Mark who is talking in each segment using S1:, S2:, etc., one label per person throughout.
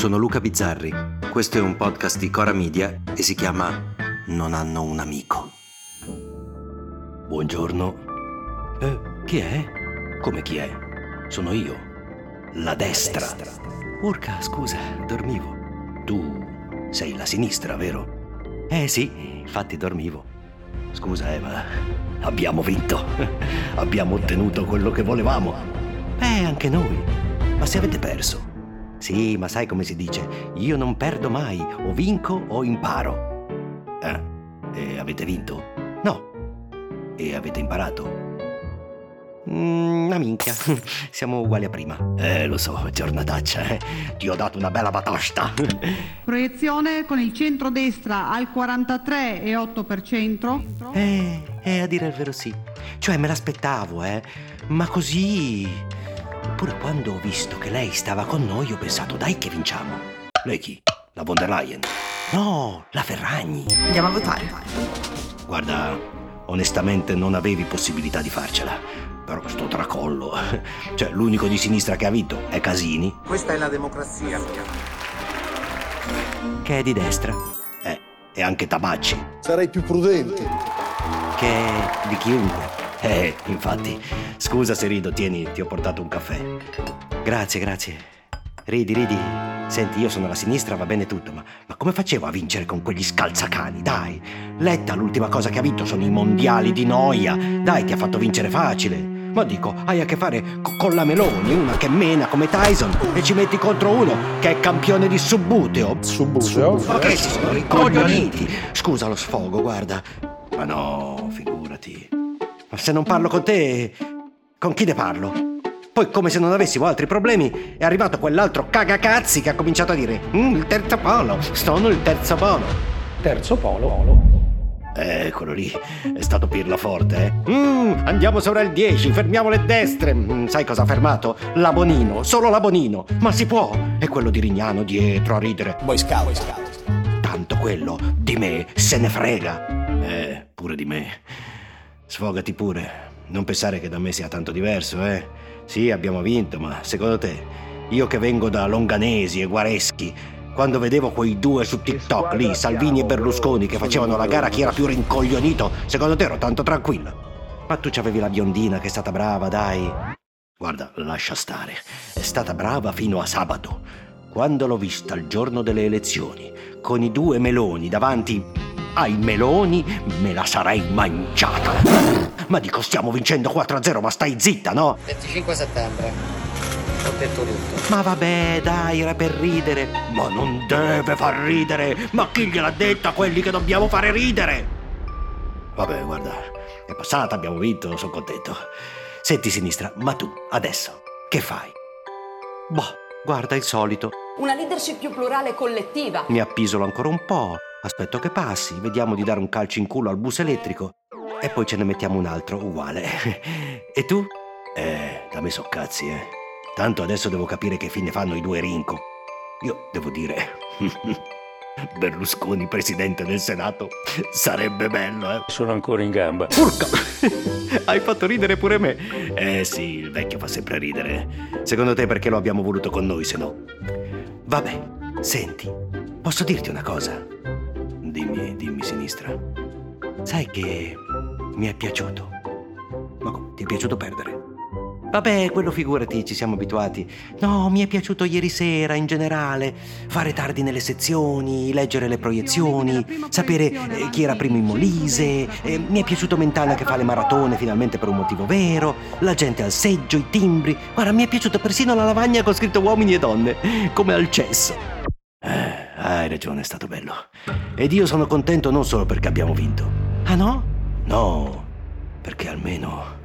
S1: sono Luca Bizzarri. Questo è un podcast di Cora Media e si chiama Non hanno un amico. Buongiorno. Eh, chi è? Come chi è? Sono io. La destra. Urca, scusa, dormivo. Tu sei la sinistra, vero? Eh sì, infatti dormivo. Scusa Eva, abbiamo vinto. abbiamo ottenuto quello che volevamo. Eh, anche noi. Ma se avete perso, sì, ma sai come si dice? Io non perdo mai, o vinco o imparo. Eh, e avete vinto? No. E avete imparato? Mm, una minchia, siamo uguali a prima. Eh, lo so, giornataccia, eh. Ti ho dato una bella batosta.
S2: Proiezione con il centro-destra al 43,8%.
S1: Eh, eh, a dire il vero sì. Cioè, me l'aspettavo, eh. Ma così Eppure quando ho visto che lei stava con noi ho pensato dai che vinciamo. Lei chi? La von der Leyen? No, la Ferragni.
S3: Andiamo a votare.
S1: Guarda, onestamente non avevi possibilità di farcela. Però sto tracollo. Cioè, l'unico di sinistra che ha vinto è Casini.
S4: Questa è la democrazia.
S1: Che è di destra. Eh, e anche Tabacci.
S5: Sarei più prudente.
S1: Che è di chiunque. Eh, infatti. Scusa se rido, tieni, ti ho portato un caffè. Grazie, grazie. Ridi, ridi. Senti, io sono alla sinistra, va bene tutto, ma, ma come facevo a vincere con quegli scalzacani? Dai. Letta, l'ultima cosa che ha vinto sono i mondiali di noia. Dai, ti ha fatto vincere facile. Ma dico, hai a che fare co- con la Meloni, una che mena come Tyson, e ci metti contro uno che è campione di subbuteo.
S5: Subbuteo?
S1: Ma che si sono ricoglioniti? Scusa lo sfogo, guarda. Ma no, figurati. Ma se non parlo con te, con chi ne parlo? Poi, come se non avessimo altri problemi, è arrivato quell'altro cagacazzi che ha cominciato a dire: mm, Il terzo polo, sono il terzo polo.
S5: Terzo polo.
S1: Eh, quello lì è stato pirla forte, eh? Mm, andiamo sopra il 10, fermiamo le destre. Mm, sai cosa ha fermato? La Bonino, solo la Bonino. Ma si può? E quello di Rignano dietro a ridere.
S5: Boy Scout. Boy Scout.
S1: Tanto quello di me se ne frega. Eh, pure di me. Sfogati pure. Non pensare che da me sia tanto diverso, eh? Sì, abbiamo vinto, ma secondo te, io che vengo da Longanesi e Guareschi, quando vedevo quei due su TikTok lì, Salvini e Berlusconi, che facevano la gara chi era più rincoglionito, secondo te ero tanto tranquilla? Ma tu c'avevi la biondina che è stata brava, dai. Guarda, lascia stare. È stata brava fino a sabato. Quando l'ho vista il giorno delle elezioni, con i due meloni davanti ai meloni me la sarei mangiata. Ma dico, stiamo vincendo 4-0, ma stai zitta, no?
S6: 25 settembre. Ho detto tutto.
S1: Ma vabbè, dai, era per ridere. Ma non deve far ridere. Ma chi gliel'ha detto a quelli che dobbiamo fare ridere? Vabbè, guarda, è passata, abbiamo vinto, sono contento. Senti, sinistra, ma tu, adesso, che fai? Boh, guarda il solito.
S3: Una leadership più plurale e collettiva.
S1: Mi appisolo ancora un po'. Aspetto che passi, vediamo di dare un calcio in culo al bus elettrico e poi ce ne mettiamo un altro uguale. e tu? Eh, da me so cazzi, eh. Tanto adesso devo capire che fine fanno i due Rinco. Io devo dire... Berlusconi presidente del Senato sarebbe bello, eh.
S7: Sono ancora in gamba.
S1: Urca! Hai fatto ridere pure me. Eh sì, il vecchio fa sempre ridere. Secondo te perché lo abbiamo voluto con noi, se no? Vabbè, senti, posso dirti una cosa? Dimmi, dimmi sinistra. Sai che mi è piaciuto. Ma come, ti è piaciuto perdere? Vabbè, quello figurati, ci siamo abituati. No, mi è piaciuto ieri sera in generale. Fare tardi nelle sezioni, leggere le proiezioni, sapere eh, chi era primo in Molise. Eh, mi è piaciuto Mentana che fa le maratone finalmente per un motivo vero. La gente al seggio, i timbri. Guarda, mi è piaciuta persino la lavagna con scritto uomini e donne, come al cesso. Eh, hai ragione, è stato bello. Ed io sono contento non solo perché abbiamo vinto. Ah no? No, perché almeno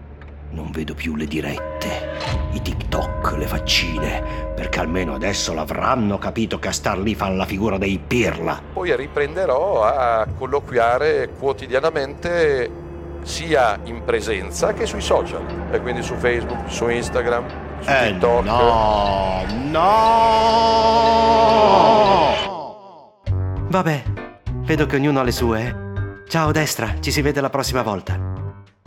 S1: non vedo più le dirette, i TikTok, le faccine, perché almeno adesso l'avranno capito che a star lì fanno la figura dei pirla.
S8: Poi riprenderò a colloquiare quotidianamente sia in presenza che sui social, e quindi su Facebook, su Instagram, su
S1: Eh
S8: TikTok.
S1: no, no! Vabbè, vedo che ognuno ha le sue. eh. Ciao destra, ci si vede la prossima volta.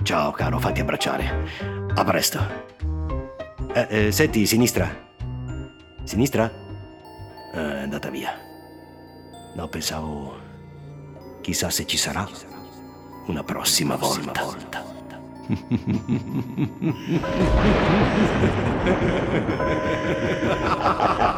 S1: Ciao caro, fatti abbracciare. A presto. Eh, eh, senti, sinistra. Sinistra? è andata via. No, pensavo... Chissà se ci sarà una prossima volta.